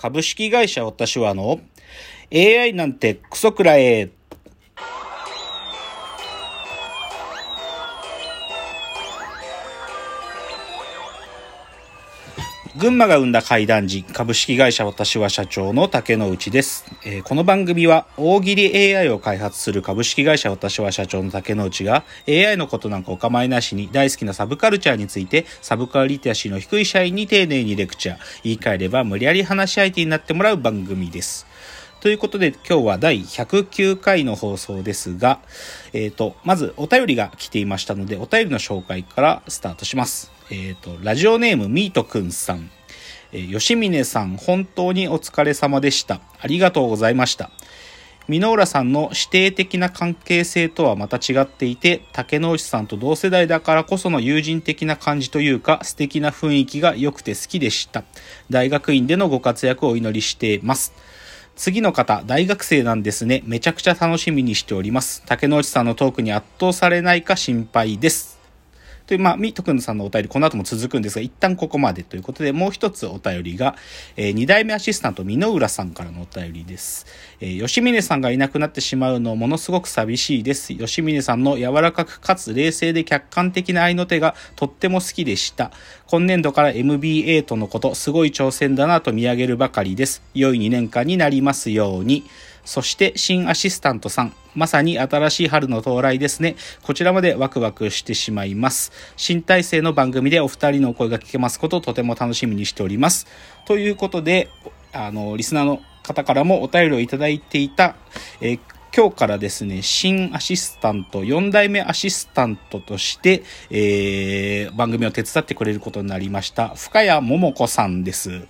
株式会社私はあの AI なんてクソくらえ。群馬が生んだ怪談時、株式会社私は社長の竹之内です、えー、この番組は大喜利 AI を開発する株式会社私は社長の竹之内が AI のことなんかお構いなしに大好きなサブカルチャーについてサブカルリテラシーの低い社員に丁寧にレクチャー、言い換えれば無理やり話し相手になってもらう番組です。ということで今日は第109回の放送ですが、えっ、ー、と、まずお便りが来ていましたのでお便りの紹介からスタートします。えっ、ー、と、ラジオネームミートくんさん。えー、吉峰さん、本当にお疲れ様でした。ありがとうございました。箕浦さんの指定的な関係性とはまた違っていて、竹之内さんと同世代だからこその友人的な感じというか、素敵な雰囲気が良くて好きでした。大学院でのご活躍をお祈りしています。次の方、大学生なんですね。めちゃくちゃ楽しみにしております。竹之内さんのトークに圧倒されないか心配です。という、まあ、ミートくんさんのお便り、この後も続くんですが、一旦ここまでということで、もう一つお便りが、えー、二代目アシスタント、箕浦さんからのお便りです。えー、吉峰さんがいなくなってしまうのものすごく寂しいです。吉峰さんの柔らかくかつ冷静で客観的な愛の手がとっても好きでした。今年度から MBA とのこと、すごい挑戦だなと見上げるばかりです。良い2年間になりますように。そして新アシスタントさん。まさに新しい春の到来ですね。こちらまでワクワクしてしまいます。新体制の番組でお二人のお声が聞けますことをとても楽しみにしております。ということで、あの、リスナーの方からもお便りをいただいていた、え今日からですね、新アシスタント、4代目アシスタントとして、えー、番組を手伝ってくれることになりました、深谷桃子さんです。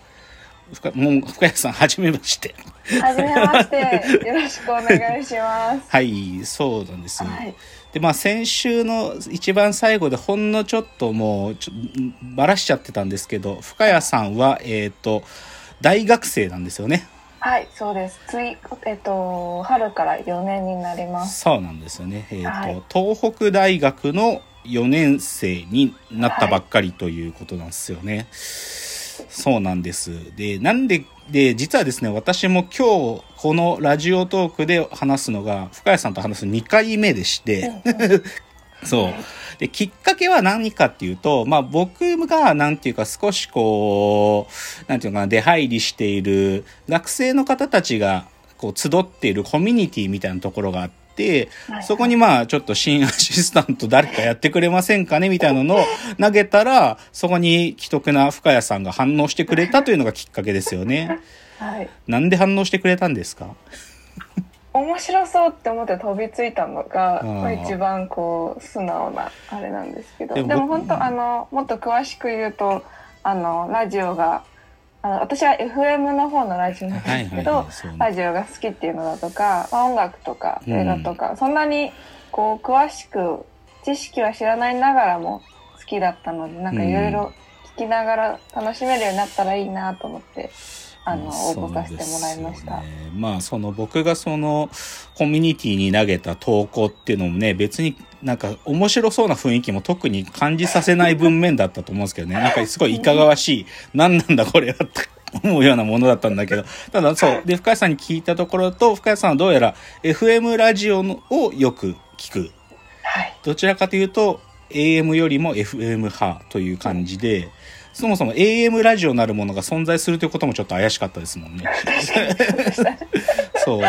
深もう深谷さん、はじめまして。はじめまして。よろしくお願いします。はい、そうなんです。はい、で、まあ、先週の一番最後でほんのちょっともうちょ、ばらしちゃってたんですけど、深谷さんは、えっ、ー、と、大学生なんですよね。はい、そうです。つい、えっ、と、春から4年になります。そうなんですよね。えっ、ー、と、はい、東北大学の4年生になったばっかりということなんですよね。はいそうなんです。で、なんで、で、実はですね、私も今日、このラジオトークで話すのが、深谷さんと話す2回目でして、そう。で、きっかけは何かっていうと、まあ僕が、なんていうか少しこう、なんていうかな、出入りしている学生の方たちが、こう集っているコミュニティみたいなところがあって、、そこにまあちょっと新アシスタント誰かやってくれませんかねみたいなのを 投げたら、そこに既得な深谷さんが反応してくれたというのがきっかけですよね。はい。なんで反応してくれたんですか？面白そうって思って飛びついたのが、まあ、一番こう素直なあれなんですけどでも本当あのもっと詳しく言うとあのラジオがあの私は FM の方のラジオなんですけど、はいはいはい、ラジオが好きっていうのだとか、まあ、音楽とか映画とか、うん、そんなにこう詳しく知識は知らないながらも好きだったのでなんかいろいろ聞きながら楽しめるようになったらいいなと思って。あの、応募させてもらいました。ね、まあ、その僕がそのコミュニティに投げた投稿っていうのもね、別になんか面白そうな雰囲気も特に感じさせない文面だったと思うんですけどね。なんかすごいいかがわしい、何なんだこれはって思うようなものだったんだけど。ただそう。で、深谷さんに聞いたところと、深谷さんはどうやら FM ラジオをよく聞く。はい。どちらかというと、AM よりも FM 派という感じで、そもそも AM ラジオなるものが存在するということもちょっと怪しかったですもんね。そう。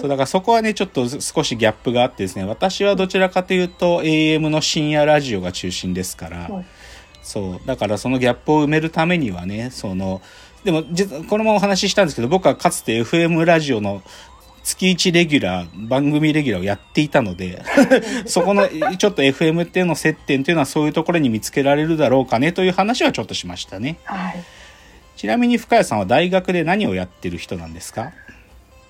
そう、だからそこはね、ちょっと少しギャップがあってですね、私はどちらかというと AM の深夜ラジオが中心ですから、そう。だからそのギャップを埋めるためにはね、その、でも、このままお話ししたんですけど、僕はかつて FM ラジオの月1レギュラー、番組レギュラーをやっていたので そこのちょっと FM っていうの接点っていうのはそういうところに見つけられるだろうかねという話はちょっとしましたね。はい、ちなみに深谷さんは大学で何をやってる人なんですか？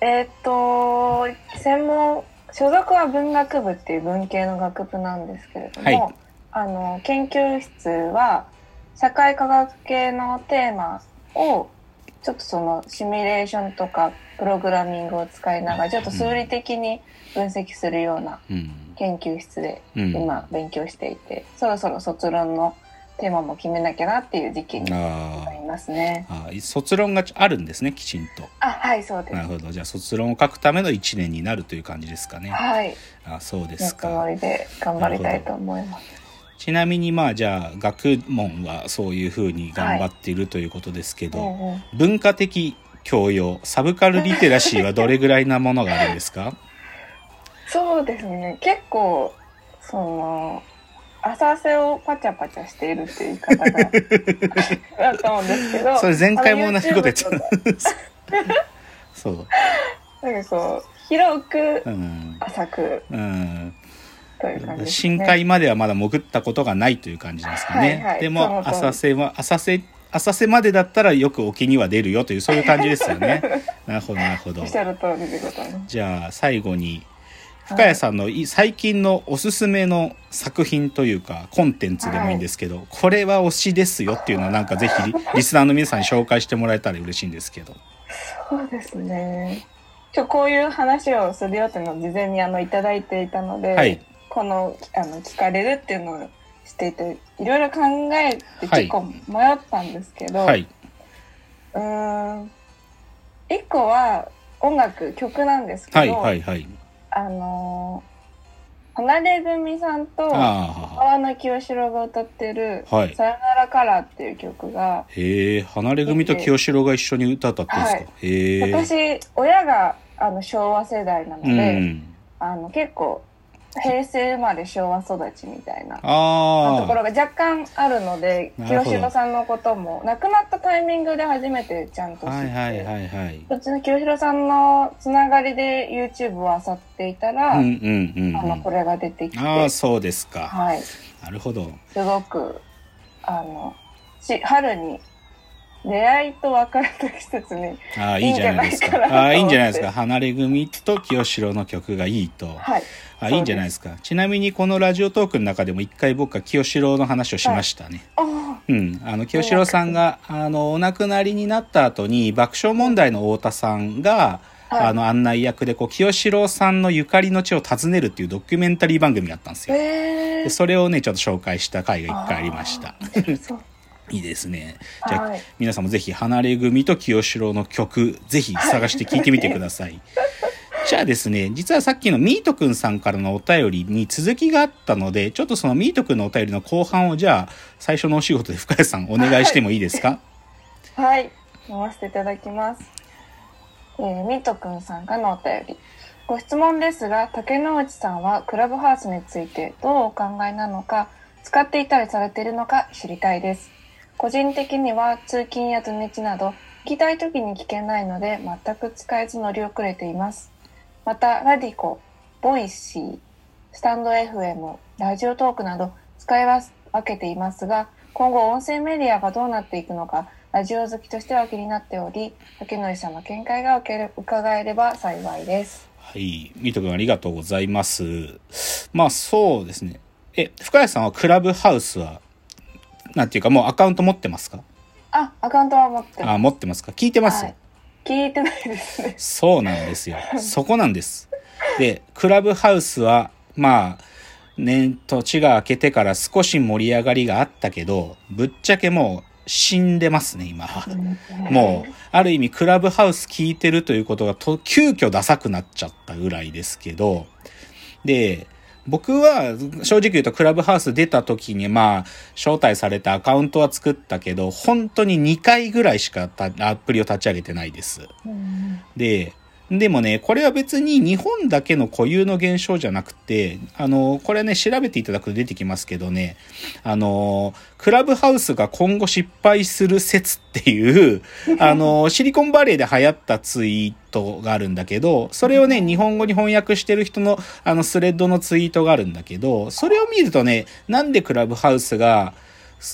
えっと、専門、所属は文学部っていう文系の学部なんですけれども、はい、あの、研究室は社会科学系のテーマをちょっとそのシミュレーションとかプログラミングを使いながらちょっと数理的に分析するような研究室で今勉強していて、そろそろ卒論のテーマも決めなきゃなっていう時期にありますね。ああ卒論があるんですねきちんと。あはいそうです。なるほどじゃあ卒論を書くための1年になるという感じですかね。はい。あそうですか。つもりで頑張りたいと思います。ちなみにまあじゃあ学問はそういうふうに頑張っているということですけど、はいうんうん、文化的教養サブカルリテラシーはどれぐらいなものがあるんですか？そうですね結構その浅瀬をパチャパチャしているっていう言い方がだと思うんですけどそれ前回も同じこと言っちゃうそうなんかこう広く浅く、うん、うんね、深海まではまだ潜ったことがないという感じですかね。はいはい、でも浅瀬は浅瀬浅瀬までだったらよく沖には出るよというそういう感じですよね。なるほどなるほど。じゃあ最後に深谷さんの最近のおすすめの作品というかコンテンツでもいいんですけど、はい、これは推しですよっていうのはなんかぜひリスナーの皆さんに紹介してもらえたら嬉しいんですけど。そうですね。今日こういう話をするよっていうのを事前にあのいただいていたので、はい、このあの聞かれるっていうのをしていていろいろ考えて結構迷ったんですけど、はい、うん。一個は音楽曲なんですけど、はいはいはい、あの離れ組さんと川野清志郎が歌ってる「さよならカラー」っていう曲がへえ離れ組と清志郎が一緒に歌ったってんですか、はい、へえ私親があの昭和世代なので、うん、あの結構平成生まれ昭和育ちみたいな。ところが若干あるので清志郎さんのことも亡くなったタイミングで初めてちゃんと知って、はいはいはいはい、そっちの清志郎さんのつながりで YouTube を漁っていたら、うんうんうんうん、あのこれが出てきて。ああそうですか、はい、なるほど。すごくあのし春に出会いと別れた季節にああいいんじゃないですか。ああいいんじゃないですか。離れ組と清志郎の曲がいいと、はい、あいいんじゃないですか。ちなみにこのラジオトークの中でも一回僕は清志郎の話をしましたね、はい、うん。あの清志郎さんがあのお亡くなりになった後に爆笑問題の太田さんがはい、あの案内役でこう清志郎さんのゆかりの地を訪ねるっていうドキュメンタリー番組があったんですよ。でそれをねちょっと紹介した回が一回ありました。いいですね。じゃあ、はい、皆さんもぜひ、離れ組と清志郎の曲、ぜひ探して聴いてみてください。じゃあですね、実はさっきのミートくんさんからのお便りに続きがあったので、ちょっとそのミートくんのお便りの後半をじゃあ、最初のお仕事で深谷さんお願いしてもいいですか？はい、読ませていただきます。えー、ミートくんさんからのお便り。ご質問ですが、竹之内さんはクラブハウスについてどうお考えなのか、使っていたりされているのか知りたいです。個人的には通勤や土日など聞きたい時に聞けないので全く使えず乗り遅れています。また、 radiko、 Voicy、 stand.fm、 Radiotalk など使い分けていますが、今後音声メディアがどうなっていくのか、ラジオ好きとしては気になっており、竹野井さんの見解が伺えれば幸いです。はい。ミート君ありがとうございます。まあそうですね。え、深谷さんはクラブハウスはなんていうか、もうアカウント持ってますか？あ、アカウントは持ってます。あ、持ってますか？聞いてます、はい、聞いてないですね。そうなんですよ。そこなんです。で、クラブハウスは、まあ、年、年が明けてから少し盛り上がりがあったけど、ぶっちゃけもう死んでますね、今。もう、ある意味クラブハウス聞いてるということがと急遽ダサくなっちゃったぐらいですけど、で、僕は正直言うとクラブハウス出た時にまあ招待されたアカウントは作ったけど本当に2回ぐらいしかアプリを立ち上げてないです。で、でもね、これは別に日本だけの固有の現象じゃなくて、あの、これね、調べていただくと出てきますけどね、あの、クラブハウスが今後失敗する説っていう、あの、シリコンバレーで流行ったツイートがあるんだけど、それをね、日本語に翻訳してる人の、あの、スレッドのツイートがあるんだけど、それを見るとね、なんでクラブハウスが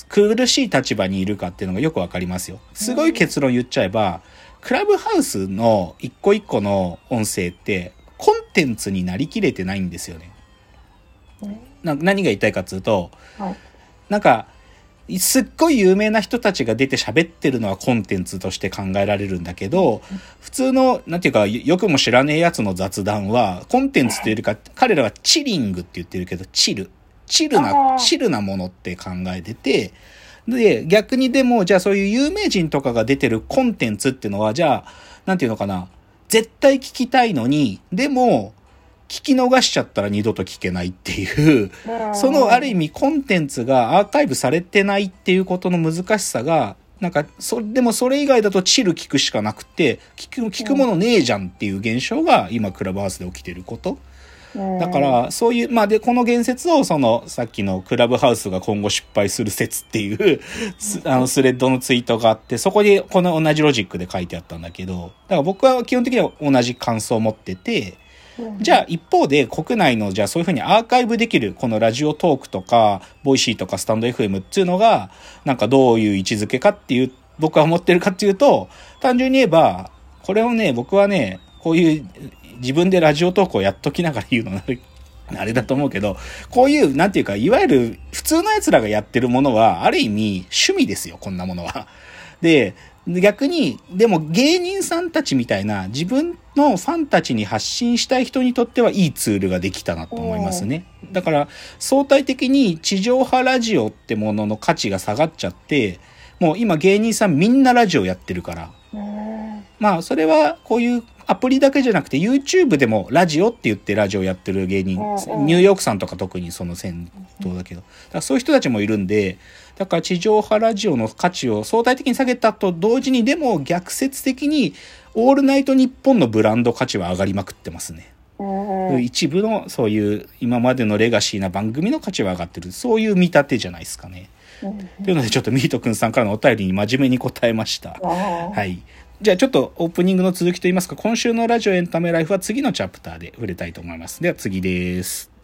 苦しい立場にいるかっていうのがよくわかりますよ。すごい結論言っちゃえば、クラブハウスの一個一個の音声って、コンテンツになりきれてないんですよね。な何が言いたいかっていうと、はい、なんか、すっごい有名な人たちが出て喋ってるのはコンテンツとして考えられるんだけど、普通の、なんていうか、よくも知らねえやつの雑談は、コンテンツというよりか、彼らはチリングって言ってるけど、チル。チルな、チルなものって考えてて、で、逆にでも、じゃあそういう有名人とかが出てるコンテンツっていうのは、じゃあ、なんていうのかな、絶対聞きたいのに、でも、聞き逃しちゃったら二度と聞けないっていう、そのある意味コンテンツがアーカイブされてないっていうことの難しさが、なんか、そ、でもそれ以外だとチル聞くしかなくて、聞く、聞くものねえじゃんっていう現象が今クラブハウスで起きてること。だから、そういう、まあ、で、この言説を、その、さっきのクラブハウスが今後失敗する説っていうあの、スレッドのツイートがあって、そこで、この同じロジックで書いてあったんだけど、だから僕は基本的には同じ感想を持ってて、じゃあ一方で国内のじゃあそういうふうにアーカイブできるこの Radiotalk とか Voicy とかスタンド FM っていうのがなんかどういう位置づけかっていう僕は思ってるかっていうと単純に言えばこれをね僕はねこういう自分でラジオトークをやっときながら言うの あれだと思うけど、こういう、なんていうか、いわゆる普通の奴らがやってるものは、ある意味趣味ですよ、こんなものは。で、逆に、でも芸人さんたちみたいな自分のファンたちに発信したい人にとってはいいツールができたなと思いますね。だから相対的に地上波ラジオってものの価値が下がっちゃって、もう今芸人さんみんなラジオやってるから。まあそれはこういうアプリだけじゃなくて YouTube でもラジオって言ってラジオやってる芸人、ニューヨークさんとか特にその先頭だけど、だそういう人たちもいるんで、だから地上波ラジオの価値を相対的に下げたと同時にでも逆説的にオールナイトニッポンのブランド価値は上がりまくってますね。一部のそういう今までのレガシーな番組の価値は上がってる。そういう見立てじゃないですかね。というのでちょっとミートくんさんからのお便りに真面目に答えました。はい。じゃあちょっとオープニングの続きといいますか、今週のラジオエンタメライフは次のチャプターで触れたいと思います。では次です。